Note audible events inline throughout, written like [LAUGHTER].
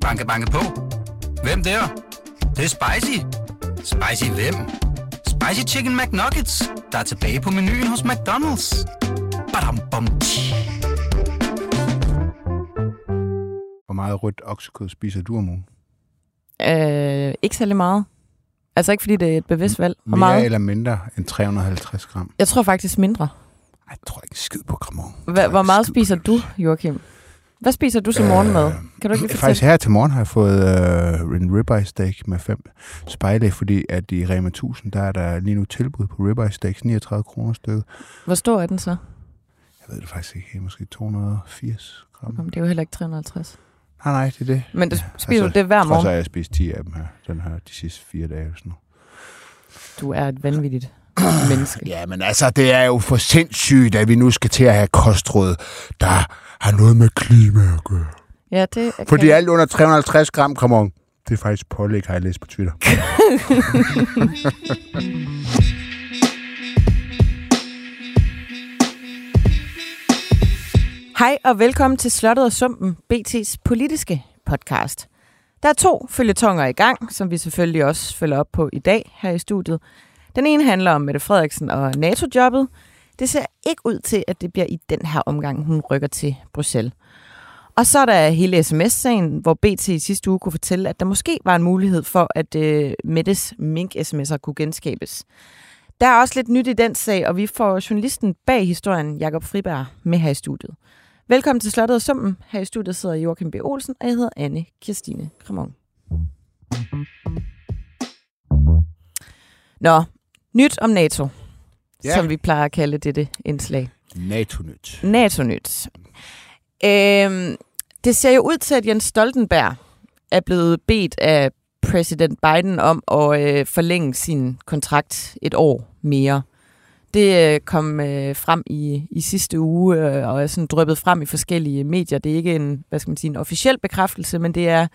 Banke, banke på. Hvem der? Det, det er spicy. Spicy hvem? Spicy Chicken McNuggets, der er tilbage på menuen hos McDonald's. Badum, bom, tji. Hvor meget rødt oksekød spiser du om ugen? Øh, ikke særlig meget. Altså ikke fordi det er et bevidst valg. Hvor Mere meget? eller mindre end 350 gram? Jeg tror faktisk mindre. Ej, jeg tror ikke skid på kramon. Hva, hvor meget spiser du, Joachim? Hvad spiser du som morgenmad? Kan du ikke Øh, Faktisk fortælle? her til morgen har jeg fået øh, en ribeye steak med fem spejle, fordi at i Rema 1000, der er der lige nu tilbud på ribeye steaks, 39 kroner stykket. Hvor stor er den så? Jeg ved det faktisk ikke, måske 280 gram. Jamen, det er jo heller ikke 350. Nej, nej, det er det. Men det, Ja, spiser altså, du det hver Jeg tror så, morgen? jeg har spist 10 af dem her, den her de sidste fire dage. Sådan noget. Du er et vanvittigt menneske. Ja, men altså, det er jo for sindssygt, at vi nu skal til at have kostråd, der har noget med klima at gøre. Ja, det er Fordi alt under 350 gram, kramon, det er faktisk pålæg, har jeg læst på Twitter. [LAUGHS] Hej og velkommen til Slottet og Sumpen, BT's politiske podcast. Der er to følgetonger i gang, som vi selvfølgelig også følger op på i dag her i studiet. Den ene handler om Mette Frederiksen og NATO-jobbet. Det ser ikke ud til, at det bliver i den her omgang, hun rykker til Bruxelles. Og så er der hele sms-sagen, hvor BT i sidste uge kunne fortælle, at der måske var en mulighed for, at øh, Mettes mink-sms'er kunne genskabes. Der er også lidt nyt i den sag, og vi får journalisten bag historien, Jakob Friberg, med her i studiet. Velkommen til Slottet og Summen. Her i studiet sidder Joachim B. Olsen, og jeg hedder Anne Kirstine Kramon. Nå, nyt om NATO, Ja. som vi plejer at kalde dette indslag. NATO-nyt. NATO-nyt. Øhm, det ser jo ud til, at Jens Stoltenberg er blevet bedt af præsident Biden om at øh, forlænge sin kontrakt et år mere. Det øh, kom øh, frem i, i sidste uge øh, og er sådan drøbet frem i forskellige medier. Det er ikke en, hvad skal man sige, en officiel bekræftelse, men det er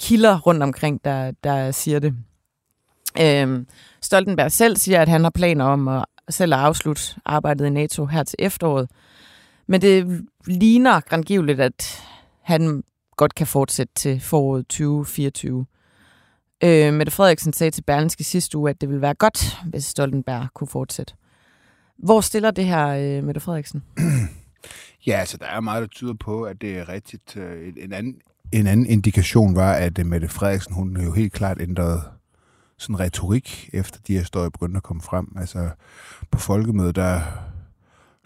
kilder rundt omkring, der, der siger det. Øhm, Stoltenberg selv siger, at han har planer om at selv at afslutte arbejdet i NATO her til efteråret. Men det ligner grandgiveligt, at han godt kan fortsætte til foråret 2024. Øh, Mette Frederiksen sagde til Berlingske sidste uge, at det ville være godt, hvis Stoltenberg kunne fortsætte. Hvor stiller det her øh, Mette Frederiksen? [CLEARS THROAT] Ja, altså, der er meget, der tyder på, at det er rigtigt. Øh, en anden, en anden indikation var, at Mette Frederiksen, hun jo helt klart ændrede sådan retorik, efter de her historier begyndte at komme frem. Altså, på folkemødet, der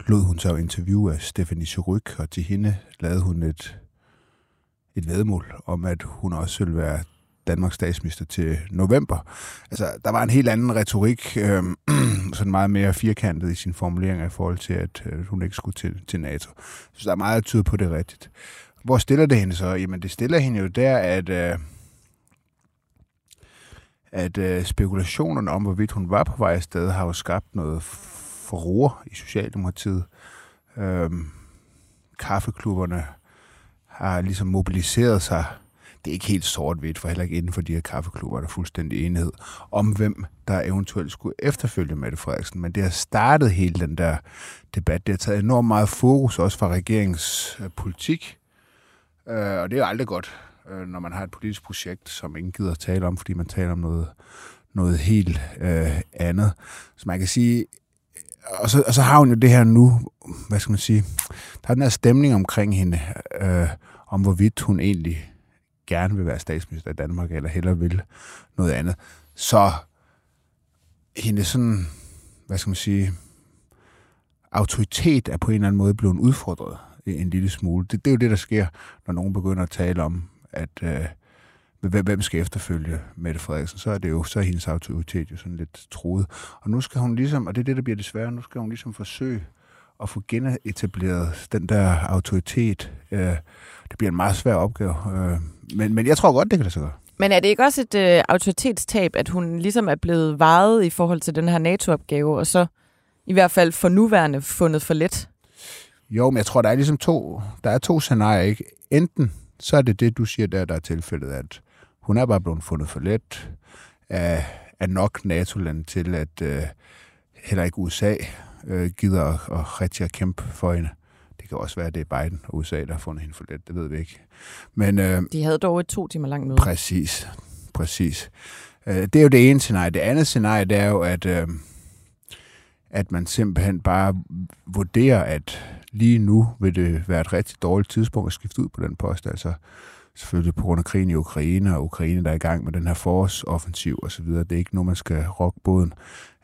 lod hun sig interview af Stephanie Suryk, og til hende lavede hun et, et vedmål om, at hun også ville være Danmarks statsminister til november. Altså, der var en helt anden retorik, øh, [CLEARS THROAT] sådan meget mere firkantet i sin formulering i forhold til, at øh, hun ikke skulle til, til NATO. Så der er meget, der tyder på, det rigtigt. Hvor stiller det hende så? Jamen, det stiller hende jo der, at, øh, at øh, spekulationerne om, hvorvidt hun var på vej afsted, har jo skabt noget forroer i Socialdemokratiet. Øhm, kaffeklubberne har ligesom mobiliseret sig det er ikke helt sort-hvidt, for heller ikke inden for de her kaffeklubber er der fuldstændig enighed om, hvem der eventuelt skulle efterfølge Mette Frederiksen. Men det har startet hele den der debat. Det har taget enormt meget fokus også fra regeringens øh, politik. Øh, og det er jo aldrig godt, øh, når man har et politisk projekt, som ingen gider at tale om, fordi man taler om noget, noget helt øh, andet. Så man kan sige, og så, og så har hun jo det her nu, hvad skal man sige, der er den her stemning omkring hende, øh, om hvorvidt hun egentlig gerne vil være statsminister i Danmark, eller hellere vil noget andet. Så hendes sådan, hvad skal man sige, autoritet er på en eller anden måde blevet udfordret en lille smule. Det, det er jo det, der sker, når nogen begynder at tale om, at øh, hvem, hvem skal efterfølge Mette Frederiksen, så er det jo så er hendes autoritet jo sådan lidt truet. Og nu skal hun ligesom, og det er det, der bliver desværre, nu skal hun ligesom forsøge at få genetableret den der autoritet. Øh, det bliver en meget svær opgave. Øh, men, men jeg tror godt, det kan lade sig gøre. Men er det ikke også et øh, autoritetstab, at hun ligesom er blevet vejet i forhold til den her NATO-opgave, og så i hvert fald for nuværende fundet for let? Jo, men jeg tror, der er ligesom to, der er to scenarier, ikke? Enten så er det det, du siger der, der er tilfældet, at hun er bare blevet fundet for let af, af nok NATO-land til, at øh, heller ikke USA øh, gider at, at rigtig at kæmpe for hende. Det kan også være, at det er Biden og USA, der har fundet hende for let. Det ved vi ikke. Men, øh, De havde dog et to timer langt møde. Præcis. Præcis. Øh, det er jo det ene scenarie. Det andet scenarie, det er jo, at, øh, at man simpelthen bare vurderer, at lige nu vil det være et rigtig dårligt tidspunkt at skifte ud på den post. Altså selvfølgelig på grund af krigen i Ukraine, og Ukraine, der er i gang med den her forårsoffensiv osv. Det er ikke noget, man skal rokke båden.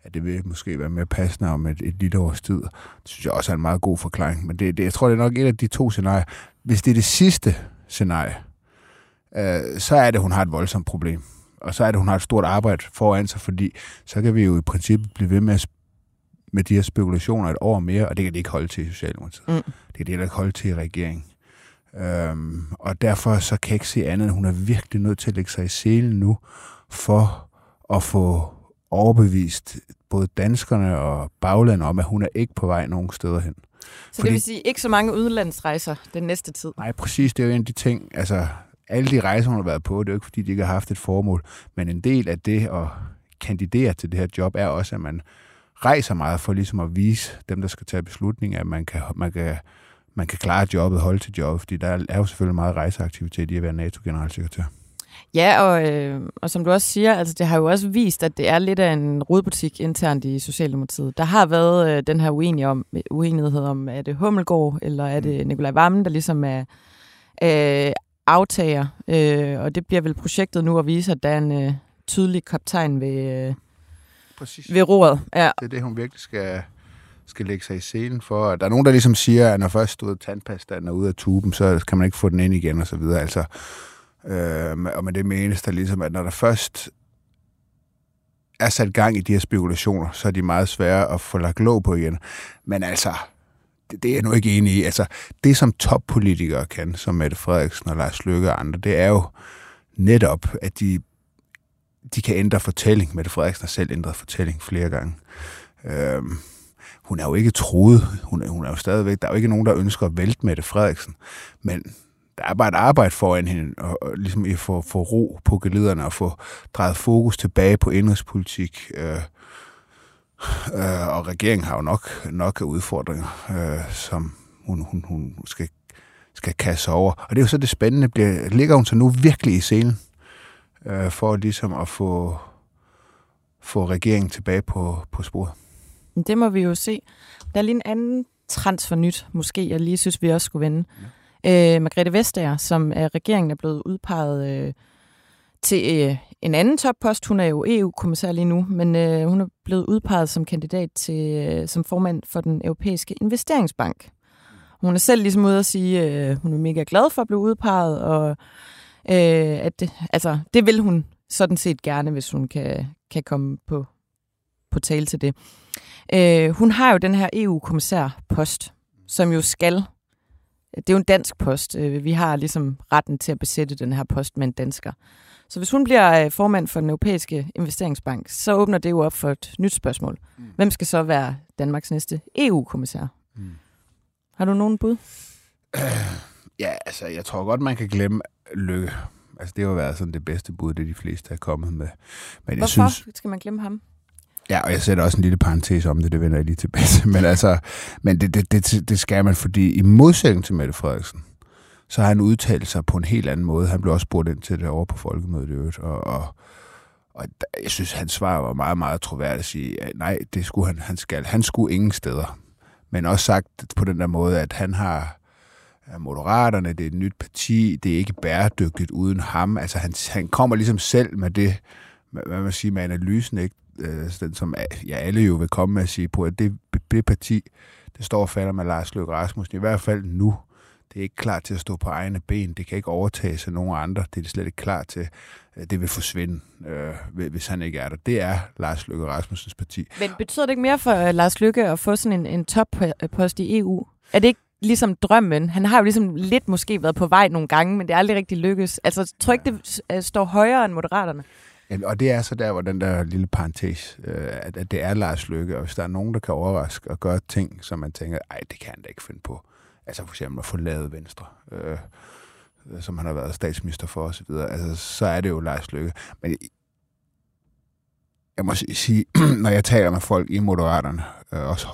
At det vil måske være mere passende om et, et lille års tid. Det synes jeg også er en meget god forklaring. Men det, det, jeg tror, det er nok et af de to scenarier. Hvis det er det sidste scenarie, øh, så er det, hun har et voldsomt problem. Og så er det, hun har et stort arbejde foran sig, fordi så kan vi jo i princippet blive ved med, at med de her spekulationer et år mere, og det kan de ikke holde til i Socialdemokratiet. Mm. Det kan de heller ikke holde til i regeringen. Øhm, og derfor så kan jeg ikke se andet, end hun er virkelig nødt til at lægge sig i selen nu, for at få overbevist både danskerne og baglandet om, at hun er ikke på vej nogen steder hen. Så Fordi- det vil sige ikke så mange udlandsrejser den næste tid. Nej, præcis. Det er jo en af de ting, altså alle de rejser, hun har været på, det er jo ikke, fordi de ikke har haft et formål, men en del af det at kandidere til det her job er også, at man rejser meget for ligesom at vise dem, der skal tage beslutninger, at man kan, man kan, man kan klare jobbet, holde til jobbet, fordi der er jo selvfølgelig meget rejseaktivitet i at være NATO-generalsekretær. Ja, og, øh, og som du også siger, altså det har jo også vist, at det er lidt af en rodbutik internt i Socialdemokratiet. Der har været øh, den her uenighed om, uenighed om, er det Hummelgaard, eller er det Nikolaj Vammen, der ligesom er øh, aftager. Øh, og det bliver vel projektet nu at vise, at der er en øh, tydelig kaptajn ved, øh, Præcis. ved roret. Ja. Det er det, hun virkelig skal, skal lægge sig i selen for. Der er nogen, der ligesom siger, at når først stod tandpastaen er ude af tuben, så kan man ikke få den ind igen og så videre. Altså, øh, og med det menes der ligesom, at når der først er sat gang i de her spekulationer, så er de meget svære at få lagt låg på igen. Men altså, det, det er jeg nu ikke enig i. Altså, det som toppolitikere kan, som Mette Frederiksen og Lars Løkke og andre, det er jo netop, at de, de kan ændre fortælling. Mette Frederiksen har selv ændret fortælling flere gange. Øhm, hun er jo ikke troet. Hun er, hun er jo stadigvæk... Der er jo ikke nogen, der ønsker at vælte Mette Frederiksen. Men der er bare et arbejde foran hende, og, og ligesom at få, få ro på gelederne og få drejet fokus tilbage på indrigspolitik. Øh, øh, og regeringen har jo nok, nok af udfordringer, øh, som hun, hun, hun skal, skal kaste over. Og det er jo så det spændende. Bliver, ligger hun så nu virkelig i scenen øh, for ligesom at få, få regeringen tilbage på, på sporet? Det må vi jo se. Der er lige en anden transfernyt, måske, jeg lige synes, vi også skulle vende. Ja. Øh, Margrethe Vestager, som er regeringen er blevet udpeget øh, til øh, en anden toppost. Hun er jo EU-kommissær lige nu, men øh, hun er blevet udpeget som kandidat til øh, som formand for den europæiske investeringsbank. Hun er selv ligesom ude at sige, at øh, hun er mega glad for at blive udpeget, og øh, at det, altså, det vil hun sådan set gerne, hvis hun kan, kan komme på, på tale til det. Øh, hun har jo den her EU-kommissærpost, som jo skal. Det er jo en dansk post. Øh, Vi har ligesom retten til at besætte den her post med en dansker. Så hvis hun bliver øh, formand for den europæiske investeringsbank, så åbner det jo op for et nyt spørgsmål. Mm. Hvem skal så være Danmarks næste EU-kommissær? Mm. Har du nogen bud? [CLEARS THROAT] Ja, altså, jeg tror godt, man kan glemme Lykke. Altså, det har været sådan det bedste bud, det de fleste er kommet med. Men jeg Hvorfor synes, skal man glemme ham? Ja, og jeg sætter også en lille parentes om det, det vender jeg lige tilbage til. Men, altså, men det, det, det, det skal man, fordi i modsætning til Mette Frederiksen, så har han udtalt sig på en helt anden måde. Han blev også spurgt ind til det over på folkemødet i øvrigt, og, og, og jeg synes, hans svar var meget, meget troværdigt at sige, at nej, det skulle han, han skal. Han skulle ingen steder. Men også sagt på den der måde, at han har ja, Moderaterne, det er et nyt parti, det er ikke bæredygtigt uden ham. Altså han, han kommer ligesom selv med det, hvad man siger, med analysen, ikke? Øh, den, som ja, alle jo vil komme med at sige på, at det, det parti, det står og falder med Lars Løkke Rasmussen, i hvert fald nu. Det er ikke klar til at stå på egne ben. Det kan ikke overtages af nogen andre. Det er det slet ikke klar til. Øh, det vil forsvinde, øh, hvis han ikke er der. Det er Lars Løkke Rasmussens parti. Men betyder det ikke mere for øh, Lars Løkke at få sådan en, en toppost i EU? Er det ikke ligesom drømmen? Han har jo ligesom lidt måske været på vej nogle gange, men det er aldrig rigtig lykkes. Altså, jeg tror ikke, det øh, står højere end Moderaterne. Jamen, og det er så der, hvor den der lille parentes, øh, at, at det er Lars Lykke, og hvis der er nogen, der kan overraske og gøre ting, som man tænker, ej, det kan han da ikke finde på. Altså for eksempel at få lavet Venstre, øh, som han har været statsminister for osv., altså, så er det jo Lars Lykke. Men jeg må sige, [CLEARS THROAT] når jeg taler med folk i Moderaterne, øh, også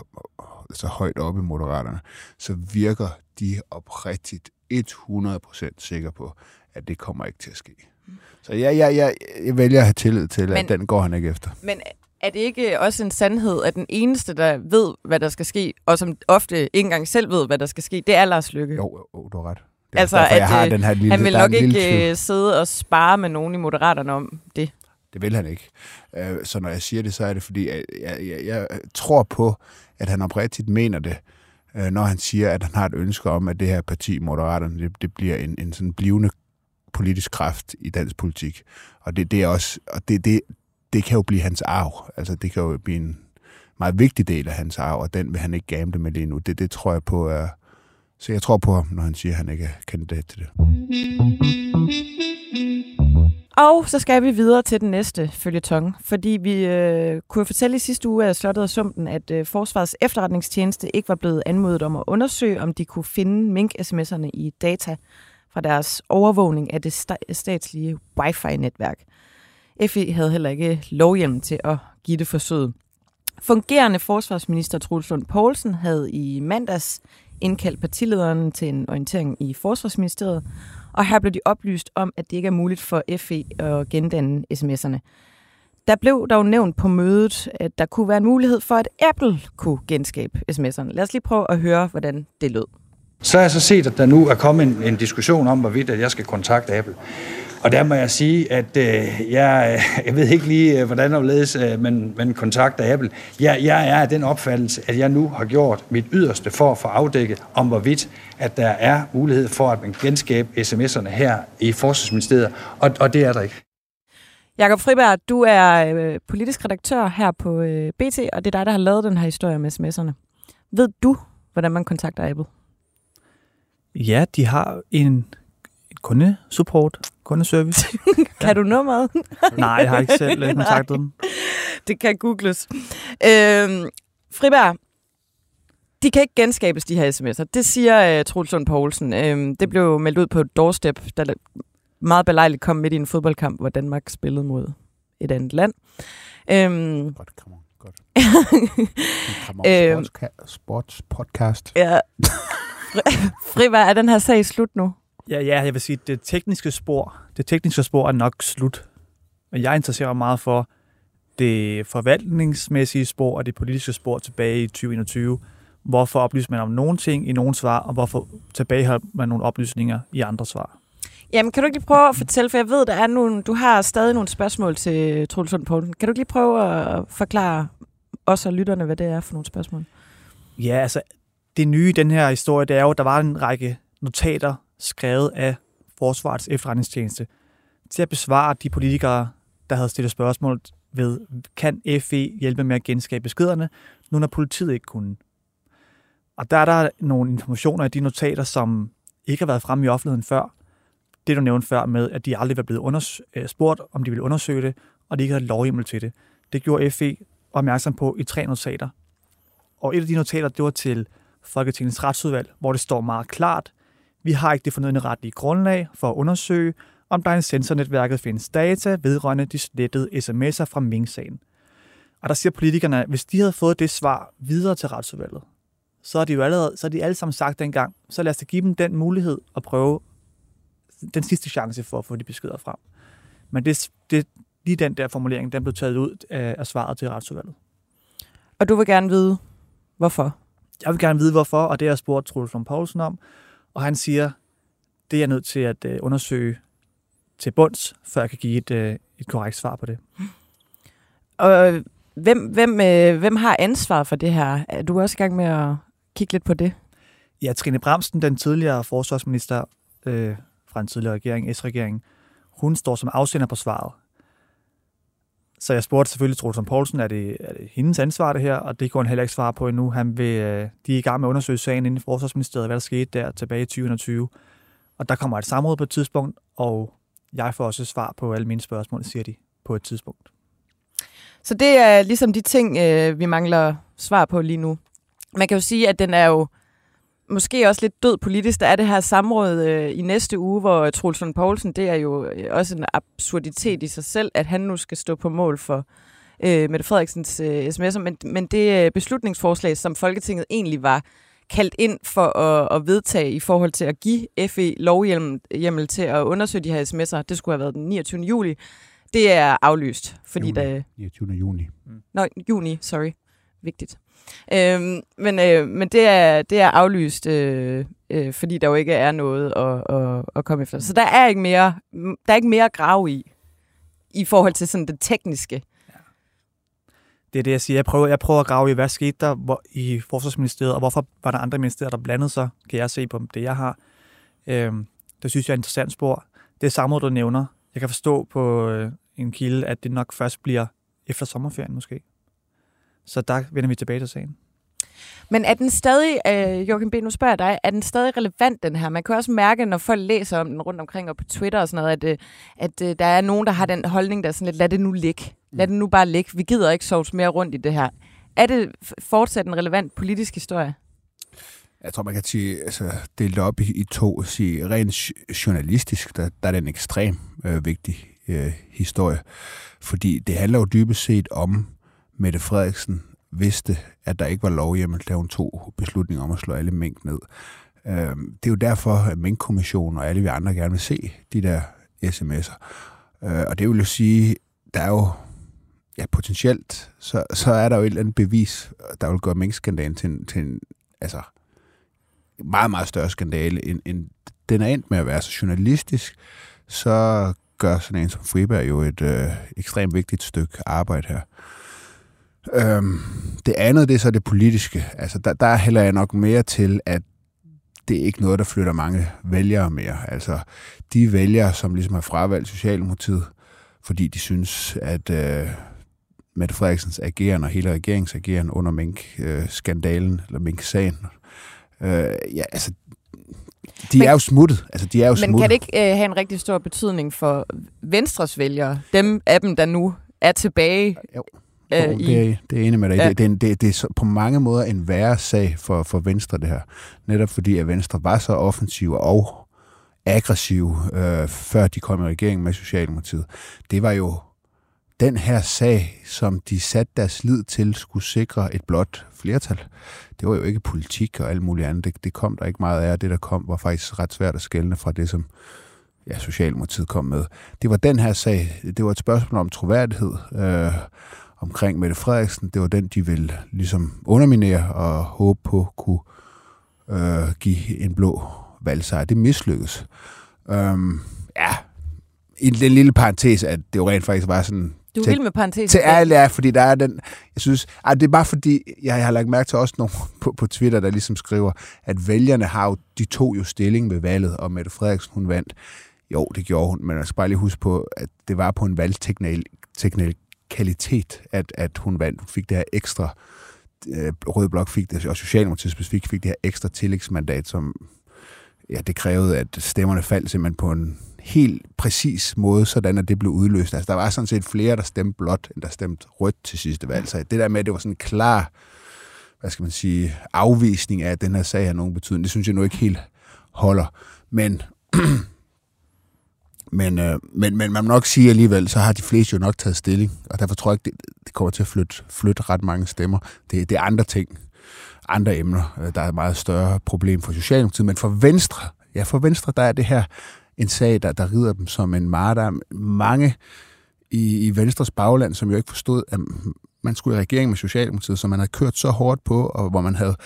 så højt op i Moderaterne, så virker de oprigtigt 100% sikre på, at det kommer ikke til at ske. Så jeg, jeg, jeg, jeg vælger at have tillid til, men, at den går han ikke efter. Men er det ikke også en sandhed, at den eneste, der ved, hvad der skal ske, og som ofte ikke engang selv ved, hvad der skal ske, det er Lars Lykke? Jo, jo du har ret. Det altså, derfor, at jeg har øh, den her lille, han vil nok ikke øh, sidde og spare med nogen i Moderaterne om det. Det vil han ikke. Øh, så når jeg siger det, så er det fordi, jeg, jeg, jeg, jeg tror på, at han oprigtigt mener det, øh, når han siger, at han har et ønske om, at det her parti, Moderaterne, det, det bliver en, en sådan blivende politisk kraft i dansk politik. Og det, det er også, og det, det, det kan jo blive hans arv. Altså, det kan jo blive en meget vigtig del af hans arv, og den vil han ikke gamble med lige nu. Det, det tror jeg på er... Så jeg tror på ham, når han siger, at han ikke er kandidat til det. Og så skal vi videre til den næste følgetong, fordi vi øh, kunne fortælle i sidste uge af Slottet og Sumpen, at øh, Forsvarets efterretningstjeneste ikke var blevet anmodet om at undersøge, om de kunne finde mink-sms'erne i data fra deres overvågning af det statslige wifi-netværk. FE havde heller ikke lovhjem til at give det forsøget. Fungerende forsvarsminister Truls Lund Poulsen havde i mandags indkaldt partilederen til en orientering i Forsvarsministeriet, og her blev de oplyst om, at det ikke er muligt for FE at gendanne sms'erne. Der blev dog nævnt på mødet, at der kunne være en mulighed for, at Apple kunne genskabe sms'erne. Lad os lige prøve at høre, hvordan det lød. Så har jeg så set, at der nu er kommet en, en diskussion om, hvorvidt at jeg skal kontakte Apple. Og der må jeg sige, at øh, jeg, jeg ved ikke lige, øh, hvordan overledes øh, man, man kontakter Apple. Jeg, jeg er af den opfattelse, at jeg nu har gjort mit yderste for at få afdækket, om hvorvidt, at der er mulighed for, at man genskabe sms'erne her i Forsvarsministeriet, og, og det er der ikke. Jakob Friberg, du er øh, politisk redaktør her på øh, BT, og det er dig, der har lavet den her historie med sms'erne. Ved du, hvordan man kontakter Apple? Ja, de har en kundesupport, kundeservice. [LAUGHS] kan du nummeret? [LAUGHS] Nej, jeg har ikke selv uh, kontaktet dem. Det kan googles. Øhm, Friberg, de kan ikke genskabes, de her sms'er. Det siger uh, Troels Lund Poulsen. Øhm, det blev meldt ud på et doorstep, der meget belejligt kom midt i en fodboldkamp, hvor Danmark spillede mod et andet land. Øhm, godt, come on, godt. come [LAUGHS] on, øhm, sports, sports podcast. Ja. Friberg, er den her sag slut nu? Ja, ja, jeg vil sige, det tekniske spor, det tekniske spor er nok slut. Men jeg interesserer mig meget for det forvaltningsmæssige spor og det politiske spor tilbage i 2021. Hvorfor oplyser man om nogle ting i nogle svar, og hvorfor tilbageholder man nogle oplysninger i andre svar? Jamen, kan du ikke lige prøve at fortælle, for jeg ved, der er nogle, du har stadig nogle spørgsmål til Troels Lund Poulsen. Kan du ikke lige prøve at forklare os og lytterne, hvad det er for nogle spørgsmål? Ja, altså, det nye i den her historie, det er jo, at der var en række notater, skrevet af Forsvarets efterretningstjeneste til at besvare de politikere, der havde stillet spørgsmål ved, kan FE hjælpe med at genskabe beskederne, nu når politiet ikke kunne. Og der er der nogle informationer i de notater, som ikke har været fremme i offentligheden før. Det, du nævnte før med, at de aldrig var blevet øh, spurgt, om de ville undersøge det, og de ikke havde lovhjemmel til det. Det gjorde FE opmærksom på i tre notater. Og et af de notater, det var til Folketingets retsudvalg, hvor det står meget klart, vi har ikke det fornødne retlige grundlag for at undersøge, om der i sensornetværket findes data vedrørende de slettede sms'er fra Ming-sagen. Og der siger politikerne, at hvis de havde fået det svar videre til retsudvalget, så har de jo allerede, så har de alle sammen sagt dengang, så lad os da give dem den mulighed at prøve den sidste chance for at få de beskeder frem. Men det, det, lige den der formulering, den blev taget ud af, af svaret til retsudvalget. Og du vil gerne vide, hvorfor? Jeg vil gerne vide, hvorfor, og det har jeg spurgt Troels Poulsen om. Og han siger, det er jeg nødt til at øh, undersøge til bunds, før jeg kan give et, øh, et korrekt svar på det. Og hvem, hvem, øh, hvem har ansvar for det her? Er du også i gang med at kigge lidt på det? Ja, Trine Bramsen, den tidligere forsvarsminister øh, fra en tidligere regering, S-regering, hun står som afsender på svaret. Så jeg spurgte selvfølgelig Troels Poulsen, er det, er det hendes ansvar det her? Og det kunne han heller ikke svare på endnu. Han vil, øh, de er i gang med at undersøge sagen inden i Forsvarsministeriet, hvad der skete der tilbage i 2020. Og der kommer et samråd på et tidspunkt, og jeg får også svar på alle mine spørgsmål, siger de, på et tidspunkt. Så det er ligesom de ting, øh, vi mangler svar på lige nu. Man kan jo sige, at den er jo måske også lidt død politisk. Der er det her samråd øh, i næste uge, hvor Troels Poulsen, det er jo øh, også en absurditet i sig selv, at han nu skal stå på mål for øh, Mette Frederiksens øh, sms'er, men, men det øh, beslutningsforslag, som Folketinget egentlig var kaldt ind for at, at vedtage i forhold til at give FE lovhjemmel til at undersøge de her sms'er, det skulle have været den 29. juli, det er aflyst, fordi Juni. der... 29. juni. Nå, juni, sorry. Vigtigt. Øhm, men øh, men det, er, det er aflyst, øh, øh, fordi der jo ikke er noget at, at, at komme efter. Så der er ikke mere, der er ikke mere at grave i, i forhold til sådan det tekniske. Det er det, jeg siger. Jeg prøver, jeg prøver at grave i, hvad skete der hvor, i Forsvarsministeriet, og hvorfor var der andre ministerier, der blandede sig, kan jeg se på det, jeg har. Øhm, det synes jeg er et interessant spor. Det er samme, du nævner. Jeg kan forstå på øh, en kilde, at det nok først bliver efter sommerferien måske. Så der vender vi tilbage til sagen. Men er den stadig, øh, Joachim B., nu spørger jeg dig, er den stadig relevant, den her? Man kan også mærke, når folk læser om den rundt omkring og på Twitter og sådan noget, at, øh, at øh, der er nogen, der har den holdning, der er sådan lidt, lad det nu ligge. Lad det nu bare ligge. Vi gider ikke sove mere rundt i det her. Er det fortsat en relevant politisk historie? Jeg tror, man kan sige, altså, det op i, i to og sige, rent jo- journalistisk, der, der er det en ekstrem øh, vigtig øh, historie. Fordi det handler jo dybest set om, Mette Frederiksen vidste, at der ikke var lovhjemmel, da hun tog beslutningen om at slå alle mink ned. Øhm, det er jo derfor, at Mink-kommissionen og alle vi andre gerne vil se de der sms'er. Øh, og det vil jo sige, der er jo ja, potentielt, så, så er der jo et eller andet bevis, der vil gøre minkskandalen til, en- til en, altså, meget, meget større skandale, end, end den er endt med at være så journalistisk, så gør sådan en som Friberg jo et øh, ekstremt vigtigt stykke arbejde her. Øhm, det andet, det er så det politiske. Altså, der, der hælder jeg nok mere til, at det er ikke noget, der flytter mange vælgere mere. Altså, de vælgere, som ligesom har fravalgt Socialdemokratiet, fordi de synes, at øh, Mette Frederiksens ageren og hele regeringens ageren under Mink-skandalen, eller Mink-sagen, øh, ja, altså, de Men- er jo smuttet. Altså, de er jo Men smuttet. kan det ikke øh, have en rigtig stor betydning for Venstres vælgere? Dem af dem, der nu er tilbage Jo. Øh, Jo, i... det, er, det er enig med dig. Ja. Det, det, er det, det er på mange måder en værre sag for, for Venstre, det her. Netop fordi, at Venstre var så offensiv og aggressiv, øh, før de kom i regering med Socialdemokratiet. Det var jo den her sag, som de satte deres lid til, skulle sikre et blot flertal. Det var jo ikke politik og alt muligt andet. Det, det kom der ikke meget af, det der kom var faktisk ret svært at skelne fra det, som ja, Socialdemokratiet kom med. Det var den her sag. Det var et spørgsmål om troværdighed øh, omkring Mette Frederiksen. Det var den, de ville ligesom underminere og håbe på kunne øh, give en blå valgsejr. Det mislykkedes. Øhm, ja, i den lille parentes, at det jo rent faktisk var sådan... Du er til- vild med parentes. til ærlig er, fordi der er den, jeg synes, ej, det er bare fordi, jeg, jeg har lagt mærke til også nogle [LAUGHS] på, på Twitter, der ligesom skriver, at vælgerne har jo, de tog jo stilling ved valget, og Mette Frederiksen, hun vandt. Jo, det gjorde hun, men jeg skal bare lige huske på, at det var på en kvalitet, at, at hun vandt. Hun fik det her ekstra, øh, Rød Blok fik det, og Socialdemokratiet specifikt fik det her ekstra tillægsmandat, som ja, det krævede, at stemmerne faldt simpelthen på en helt præcis måde, sådan at det blev udløst. Altså, der var sådan set flere, der stemte blåt, end der stemte rødt til sidste valg. Så det der med, at det var sådan en klar, hvad skal man sige, afvisning af, at den her sag har nogen betydning, det synes jeg nu ikke helt holder. Men, [CLEARS THROAT] men, øh, men, men man må nok sige alligevel, så har de fleste jo nok taget stilling, og derfor tror jeg ikke, det, det kommer til at flytte, flytte ret mange stemmer. Det, det er andre ting, andre emner, øh, der er et meget større problem for Socialdemokratiet, men for Venstre, ja, for Venstre, der er det her en sag, der, der rider dem som en marder. Mange i, i Venstres bagland, som jo ikke forstod, at man skulle i regering med Socialdemokratiet, som man havde kørt så hårdt på, og hvor man havde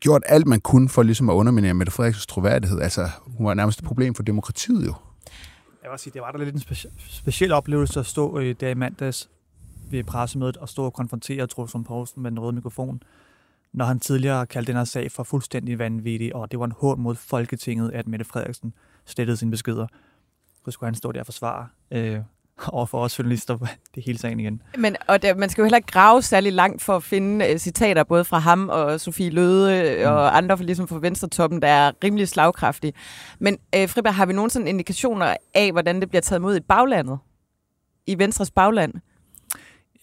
gjort alt, man kunne for ligesom at underminere Mette Frederiksens troværdighed. Altså, hun var nærmest et problem for demokratiet jo. Jeg vil sige, det var da lidt en speci- speciel oplevelse at stå øh, der i mandags ved pressemødet og stå og konfrontere Trulsund Poulsen med den røde mikrofon, når han tidligere kaldte den her sag for fuldstændig vanvittig, og det var en hård mod Folketinget, at Mette Frederiksen slettede sine beskeder. Så skulle han stå der og forsvare øh, [LAUGHS] over for os journalister det hele sagen igen. Men, og der, man skal jo heller ikke grave særlig langt for at finde uh, citater, både fra ham og Sofie Løde mm. og andre for, ligesom fra Venstretoppen, der er rimelig slagkraftige. Men uh, Friberg, har vi nogen sådan indikationer af, hvordan det bliver taget imod i baglandet? I Venstres bagland?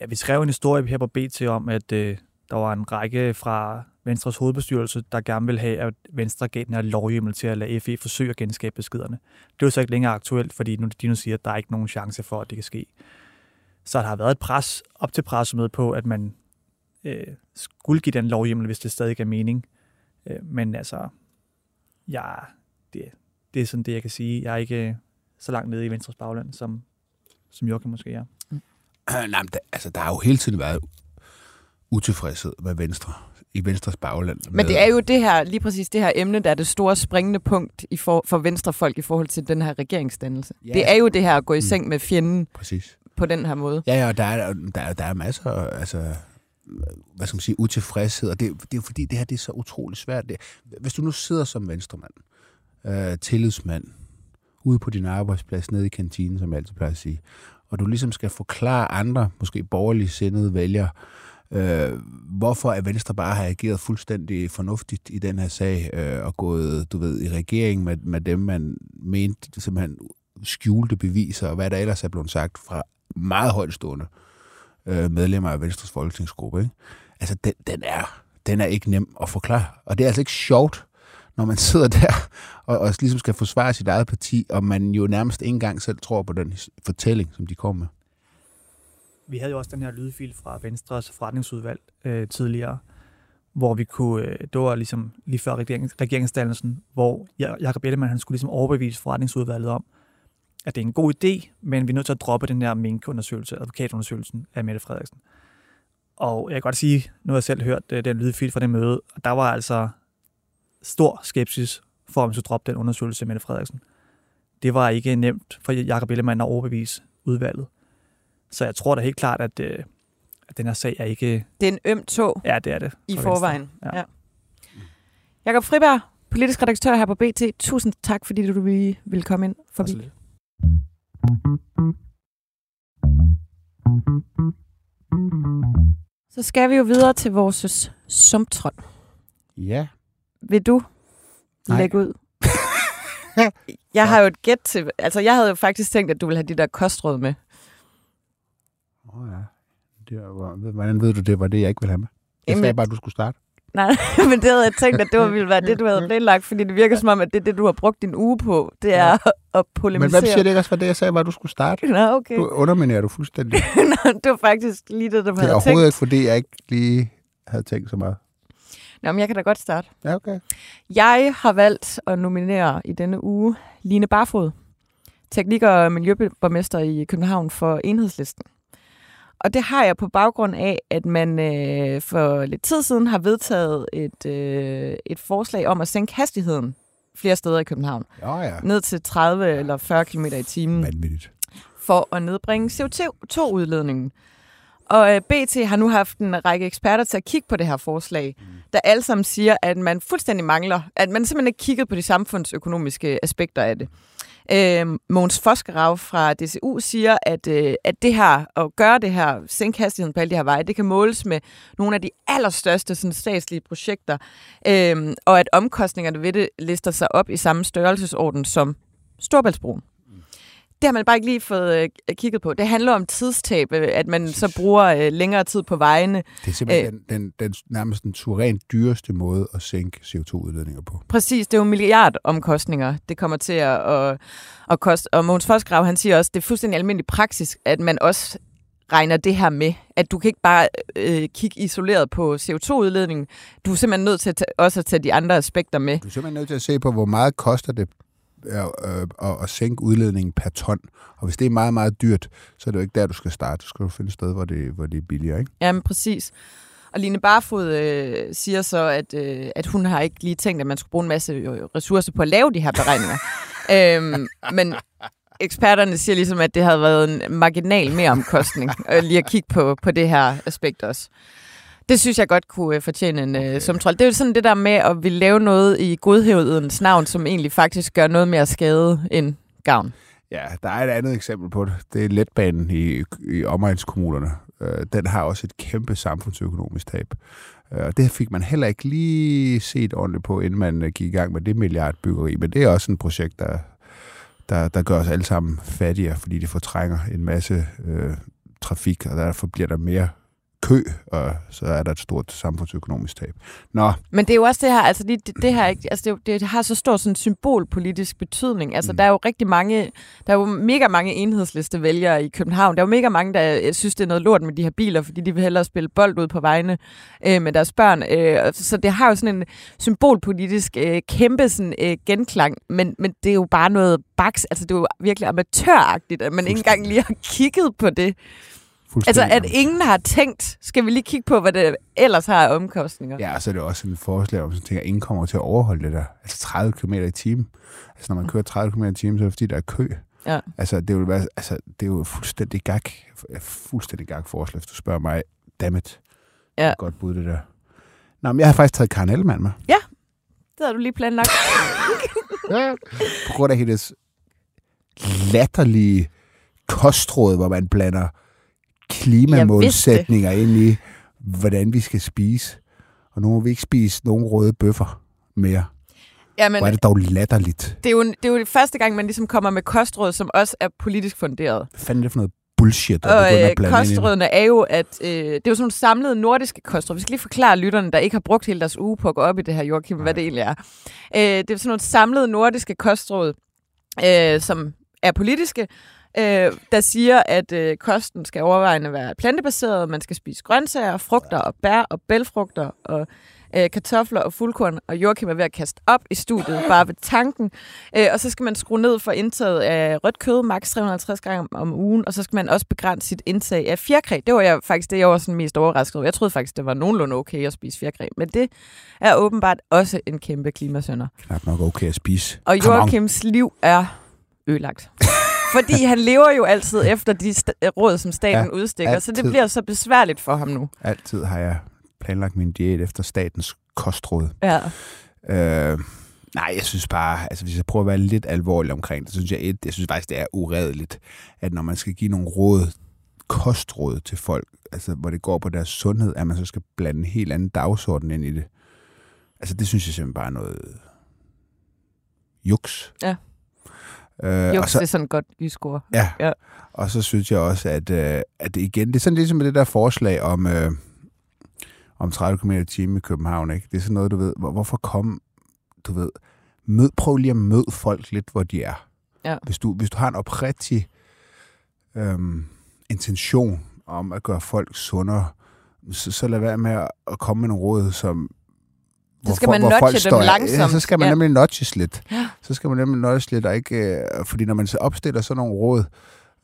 Ja, vi skrev en historie her på BT om, at øh, der var en række fra Venstres hovedbestyrelse, der gerne vil have, at Venstre gav den her lovhjemmel til at lade FE forsøge at genskabe beskederne. Det er jo så ikke længere aktuelt, fordi nu, de nu siger, at der er ikke nogen chance for, at det kan ske. Så der har været et pres op til pressemødet på, at man øh, skulle give den lovhjemmel, hvis det stadig er mening. Øh, men altså, ja, det, det er sådan det, jeg kan sige. Jeg er ikke øh, så langt nede i Venstres bagland, som, som Joachim måske er. [CLEARS THROAT] Nej, men der, altså, der har jo hele tiden været utilfredshed med Venstre i Venstres bagland. Med, Men det er jo det her, lige præcis det her emne, der er det store springende punkt i for, for venstrefolk i forhold til den her regeringsdannelse. Ja. Det er jo det her at gå i Mm. seng med fjenden Præcis. på den her måde. Ja, ja, og der er, der, er, der er masser af, altså, hvad skal man sige, utilfredshed, og det, det er jo fordi, det her det er så utroligt svært. Det, hvis du nu sidder som venstremand, øh, tillidsmand, ude på din arbejdsplads, nede i kantinen, som jeg altid plejer at sige, og du ligesom skal forklare andre, måske borgerlige sindede vælgere, øh, hvorfor er Venstre bare har ageret fuldstændig fornuftigt i den her sag, øh, og gået, du ved, i regering med, med dem, man mente simpelthen skjulte beviser, og hvad der ellers er blevet sagt fra meget højtstående øh, medlemmer af Venstres folketingsgruppe. Ikke? Altså, den, den, er, den er ikke nem at forklare. Og det er altså ikke sjovt, når man [LAUGHS] sidder der og, og ligesom skal forsvare sit eget parti, og man jo nærmest ikke engang selv tror på den fortælling, som de kommer med. Vi havde jo også den her lydfil fra Venstres forretningsudvalg øh, tidligere, hvor vi kunne, øh, det var ligesom lige før regerings, regeringsdannelsen, hvor Jacob Ellemann, han skulle ligesom overbevise forretningsudvalget om, at det er en god idé, men vi er nødt til at droppe den her minkundersøgelse, advokatundersøgelsen af Mette Frederiksen. Og jeg kan godt sige, nu har jeg selv hørt øh, den lydfil fra det møde, og der var altså stor skepsis for, om vi skulle droppe den undersøgelse af Mette Frederiksen. Det var ikke nemt for Jacob Ellemann at overbevise udvalget. Så jeg tror da helt klart, at, øh, at den her sag er ikke... Det er en øm tog Ja, det er det. i for forvejen. Venstre. Ja. Ja. Jakob Friberg, politisk redaktør her på BT. Tusind tak, fordi du lige ville komme ind forbi. Absolut. Så skal vi jo videre til vores sumtrol. Ja. Vil du Nej. lægge ud? [LAUGHS] jeg har jo et gæt til... Altså, jeg havde jo faktisk tænkt, at du ville have de der kostråd med. Oh, ja. Det var, hvordan ved du, det var det, jeg ikke ville have med? Jeg Jamen- sagde bare, at du skulle starte. Nej, [LAUGHS] men det havde jeg tænkt, at det var, ville være det, du havde planlagt, fordi det virker som om, at det er det, du har brugt din uge på. Det er ja. at Men polemisere. hvad siger det ikke også for det, jeg sagde, var, at du skulle starte? Nå, okay. Du underminerer du fuldstændig. [LAUGHS] Nå, det var faktisk lige det, du Det er havde overhovedet tænkt. ikke, fordi jeg ikke lige havde tænkt så meget. Nå, men jeg kan da godt starte. Ja, okay. Jeg har valgt at nominere i denne uge Line Barfod, teknik- og miljøborgmester i København for Enhedslisten. Og det har jeg på baggrund af, at man øh, for lidt tid siden har vedtaget et, øh, et forslag om at sænke hastigheden flere steder i København. Ja, ja. Ned til 30 eller 40 km i timen Vanvittigt. for at nedbringe CO2-udledningen. Og øh, BT har nu haft en række eksperter til at kigge på det her forslag, der alle sammen siger, at man fuldstændig mangler, at man simpelthen ikke kigget på de samfundsøkonomiske aspekter af det. Øh, Mogens Foskerav fra DCU siger, at, øh, at det her, at gøre det her, sænke hastigheden på alle de her veje, det kan måles med nogle af de allerstørste sådan, statslige projekter, øh, og at omkostningerne ved det lister sig op i samme størrelsesorden som Storbæltsbroen. Det har man bare ikke lige fået øh, kigget på. Det handler om tidstab, øh, at man så bruger øh, længere tid på vejene. Det er simpelthen den, den, den, nærmest den suverænt dyreste måde at sænke CO2-udledninger på. Præcis, det er jo milliardomkostninger, det kommer til at, at, at koste. Og Mogens Forsgrav, han siger også, det er fuldstændig almindelig praksis, at man også regner det her med, at du kan ikke bare øh, kigge isoleret på CO2-udledningen. Du er simpelthen nødt til at tage, også at tage de andre aspekter med. Du er simpelthen nødt til at se på, hvor meget koster det øh, øh, at, at sænke udledningen per ton. Og hvis det er meget, meget dyrt, så er det jo ikke der, du skal starte. Så skal du finde et sted, hvor det, hvor det er billigere. Ikke? Jamen, præcis. Og Line Barfod øh, siger så, at, øh, at hun har ikke lige tænkt, at man skulle bruge en masse øh, ressourcer på at lave de her beregninger. [LAUGHS] øhm, men eksperterne siger ligesom, at det havde været en marginal mereomkostning øh, lige at kigge på, på det her aspekt også. Det synes jeg godt kunne øh, fortjene en øh, sumtrol. Det er jo sådan det der med at ville lave noget i godhedens navn, som egentlig faktisk gør noget mere skade end gavn. Ja, der er et andet eksempel på det. Det er letbanen i, i omegnskommunerne. Øh, Den har også et kæmpe samfundsøkonomisk tab. Øh, Og det fik man heller ikke lige set ordentligt på, inden man øh, gik i gang med det milliardbyggeri. Men det er også et projekt, der, der, der gør os alle sammen fattigere, fordi det fortrænger en masse øh, trafik, og derfor bliver der mere kø, og så er der et stort samfundsøkonomisk tab. Nå, Men det er jo også det her, altså det, det, her, altså det, jo- det har så stor sådan symbolpolitisk betydning. Altså Mm. der er jo rigtig mange, der er jo mega mange enhedsliste vælgere i København. Der er jo mega mange, der øh, synes, det er noget lort med de her biler, fordi de vil hellere spille bold ud på vejene øh, med deres børn. Øh, så det har jo sådan en symbolpolitisk øh, kæmpe sådan, øh, genklang, men, men det er jo bare noget baks. Altså det er jo virkelig amatøragtigt, at man ikke engang lige har kigget på det. Altså at ingen har tænkt, skal vi lige kigge på, hvad det ellers har af omkostninger. Ja, og så er det også en forslag om, at ingen kommer til at overholde det der. Altså 30 km i timen. Altså når man kører 30 km i timen, så er det fordi, der er kø. Ja. Altså det, vil være, altså, det er jo fuldstændig gag, fuldstændig gag forslag, hvis du spørger mig. Dammit. Ja. Et Godt bud, det der. Nå, men jeg har faktisk taget Karen Ellemann med. Det har du lige planlagt. På grund af hendes latterlige kostråd, hvor man blander klimamålsætninger ind i, hvordan vi skal spise. Og nu må vi ikke spise nogen røde bøffer mere. Ja, Hvor er det dog latterligt. det er, jo, det er jo det første gang, man ligesom kommer med kostråd, som også er politisk funderet. Hvad fanden er det for noget bullshit, der Og øh, at blande ind i det? kostrådene er jo, at øh, det er jo sådan nogle samlede nordiske kostråd. Vi skal lige forklare lytterne, der ikke har brugt hele deres uge på at gå op i det her, Joachim, hvad det egentlig er. Øh, det er sådan nogle samlede nordiske kostråd, øh, som er politiske, øh, der siger, at øh, kosten skal overvejende være plantebaseret. Man skal spise grøntsager, frugter og bær og bælfrugter og øh, kartofler og fuldkorn. Og Joachim er ved at kaste op i studiet, bare ved tanken. Øh, og så skal man skrue ned for indtaget af rødt kød, maks 350 gange om ugen. Og så skal man også begrænse sit indtag af fjerkræ. Det var jeg faktisk det, jeg var sådan mest overrasket over. Jeg troede faktisk, det var nogenlunde okay at spise fjerkræ. Men det er åbenbart også en kæmpe klimasønder. Knap nok okay at spise. Og. Joachims liv er ødelagt. Fordi han lever jo altid efter de st- råd, som staten Ja, udstikker, så det altid. bliver så besværligt for ham nu. Altid har jeg planlagt min diæt efter statens kostråd. Ja. Øh, nej, jeg synes bare, altså hvis jeg prøver at være lidt alvorlig omkring det, så synes jeg, et, jeg synes faktisk, det er uredeligt, at når man skal give nogle råd, kostråd til folk, altså hvor det går på deres sundhed, at man så skal blande en helt anden dagsorden ind i det. Altså det synes jeg simpelthen bare er noget juks. Ja. Øh, og så, det er sådan et godt jysk ord. Ja. Ja. Og så synes jeg også, at, øh, at det igen, det er sådan ligesom med det der forslag om, øh, om 30 km i timen i København, ikke? Det er sådan noget, du ved, hvor, hvorfor komme, du ved, mød, prøv lige at møde folk lidt, hvor de er. Ja. Hvis, du, hvis du har en oprigtig øhm, intention om at gøre folk sundere, så, så lad være med at, at komme med nogle råd, som Så skal man nudge dem Ja, langsomt. så skal man Ja. nemlig nudges lidt. Ja. Så skal man nemlig nudges lidt, og ikke, øh, fordi når man så opstiller sådan nogle råd,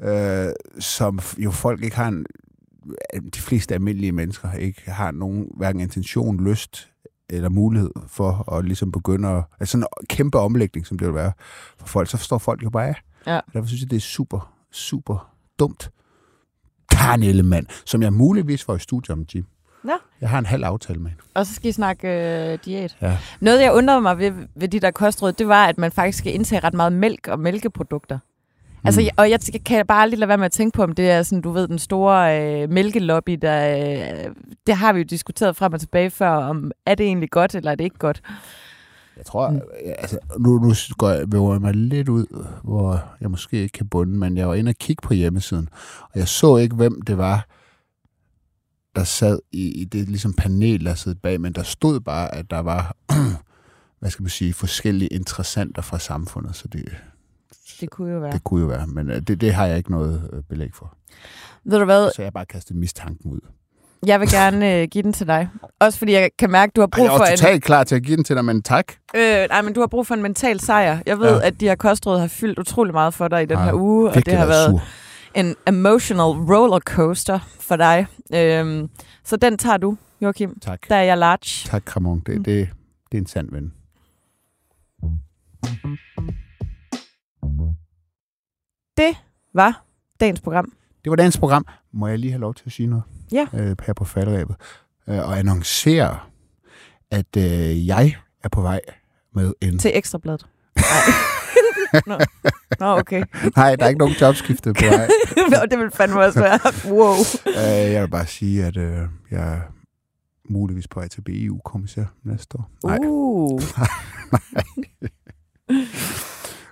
øh, som jo folk ikke har en, øh, de fleste almindelige mennesker ikke har nogen hverken intention, lyst eller mulighed for at ligesom begynde at, altså sådan en kæmpe omlægning, som det vil være for folk, så forstår folk jo bare af. Ja. Og Derfor synes jeg, det er super, super dumt. Karen Ellemann, som jeg muligvis får i studiet om Jim. Nå. Jeg har en halv aftale med hende. Og så skal I snakke øh, diæt. Ja. Noget, jeg undrede mig ved, ved de der kostråd, det var, at man faktisk skal indtage ret meget mælk og mælkeprodukter. Altså, Mm. jeg- og jeg kan bare aldrig lade være med at tænke på, om det er sådan, du ved, den store øh, mælkelobby, der, øh, det har vi jo diskuteret frem og tilbage før, om er det egentlig godt, eller er det ikke godt? Jeg tror, mm. altså, nu, nu går jeg, væver jeg mig lidt ud, hvor jeg måske ikke kan bunde, men jeg var inde og kigge på hjemmesiden, og jeg så ikke, hvem det var, der sad i, i det ligesom panel, der sad bag, men der stod bare, at der var, [CLEARS THROAT] hvad skal man sige, forskellige interessanter fra samfundet, så det, Det kunne jo være. det kunne jo være, men øh, det, det har jeg ikke noget øh, belæg for. Ved du hvad, Så jeg bare kastet mistanken ud. jeg vil gerne øh, give den til dig. Også fordi jeg kan mærke, du har brug jeg er for også en... totalt klar til at give den til dig, men tak. Øh, nej, men du har brug for en mental sejr. Jeg ved, Ja. ja. at de her kostråd har fyldt utrolig meget for dig i den Har her uge, og det har været sur. En emotional rollercoaster for dig. Øhm, så den tager du, Joachim. Tak. Der er jeg large. Tak, Ramon. Det, Mm. det, det er en sand ven. Det var dagens program. Det var dagens program. Må jeg lige have lov til at sige noget? Ja. Øh, her på falderæbet. Øh, og annoncere, at øh, jeg er på vej med en... Til Ekstrabladet. [LAUGHS] Nej. Nå. Nå, okay. [LAUGHS] Nej, der er ikke nogen jobskifte på vej. [LAUGHS] Nå, det vil fandme også være. Wow. øh, jeg vil bare sige, at øh, jeg er muligvis på vej til BEU-kommissær næste år. Nej, Uh. [LAUGHS]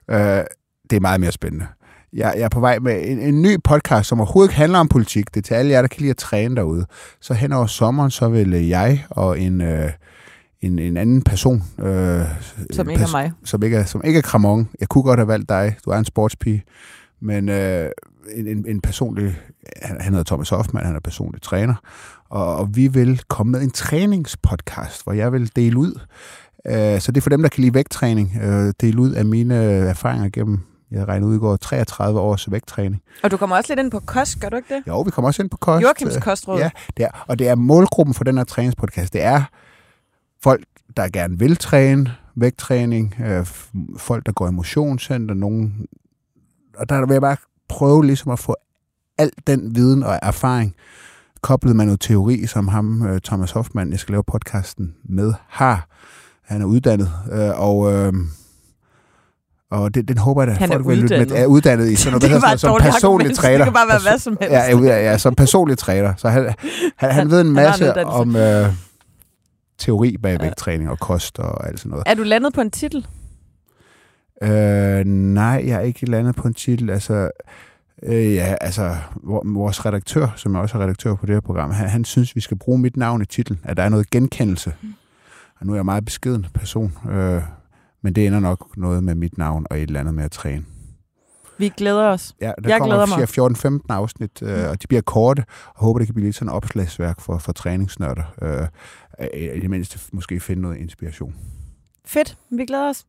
øh, det er meget mere spændende. jeg, jeg er på vej med en, en ny podcast, som overhovedet ikke handler om politik. Det er til alle jer, der kan lide at træne derude. Så hen over sommeren, så vil jeg og en, øh, en, en anden person... Øh, Som ikke er pers- mig. Som ikke er, som ikke er Kramon. Jeg kunne godt have valgt dig. Du er en sportspige. Men øh, en, en, en personlig... Han, han hedder Thomas Hoffmann, han er personlig træner. Og, og vi vil komme med en træningspodcast, hvor jeg vil dele ud. Øh, så det er for dem, der kan lide vægttræning. Øh, dele ud af mine erfaringer gennem jeg regner ud i går 33 års vægttræning. Og du kommer også lidt ind på kost, gør du ikke det? Jo, vi kommer også ind på kost. Joachims kostråd. Ja, det er, og det er målgruppen for den her træningspodcast. Det er folk, der gerne vil træne, vægttræning, øh, folk, der går i motionscenter, nogen... Og der vil jeg bare prøve ligesom at få al den viden og erfaring koblet med noget teori, som ham, øh, Thomas Hoffmann, jeg skal lave podcasten med, har. Han er uddannet, øh, og... Øh, og det, den håber jeg da, Han folk vil lytte med. Er uddannet i sådan [LAUGHS] noget, Det hedder som personlig træner. Det kan bare være hvad som helst. Ja, ja, ja, som personlig træner. Så han, han, han, han ved en masse om øh, teori bag vægttræning og kost og alt sådan noget. Er du landet på en titel? Øh, nej, jeg er ikke landet på en titel. Altså, øh, ja, altså, vor- vores redaktør, som er også er redaktør på det her program, han, han synes, vi skal bruge mit navn i titlen, at der er noget genkendelse. Og nu er jeg en meget beskeden person, øh, men det ender nok noget med mit navn og et eller andet med at træne. Vi glæder os. Ja, der Jeg kommer glæder mig. cirka 14-15 afsnit, øh, og de bliver korte, og håber, det kan blive lidt sådan et opslagsværk for, for træningsnørder. Øh, I det mindste måske finde noget inspiration. Fedt, vi glæder os.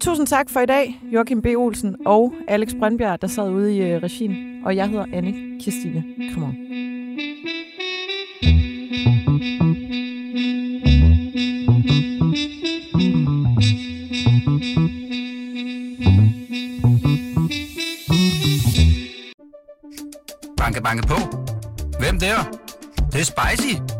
Tusind tak for i dag, Joachim B. Olsen og Alex Brøndbjerg, der sad ude i øh, regien. Og jeg hedder Anne Kirstine Kramon. Banke, banke på. Hvem der? Det, det er spicy.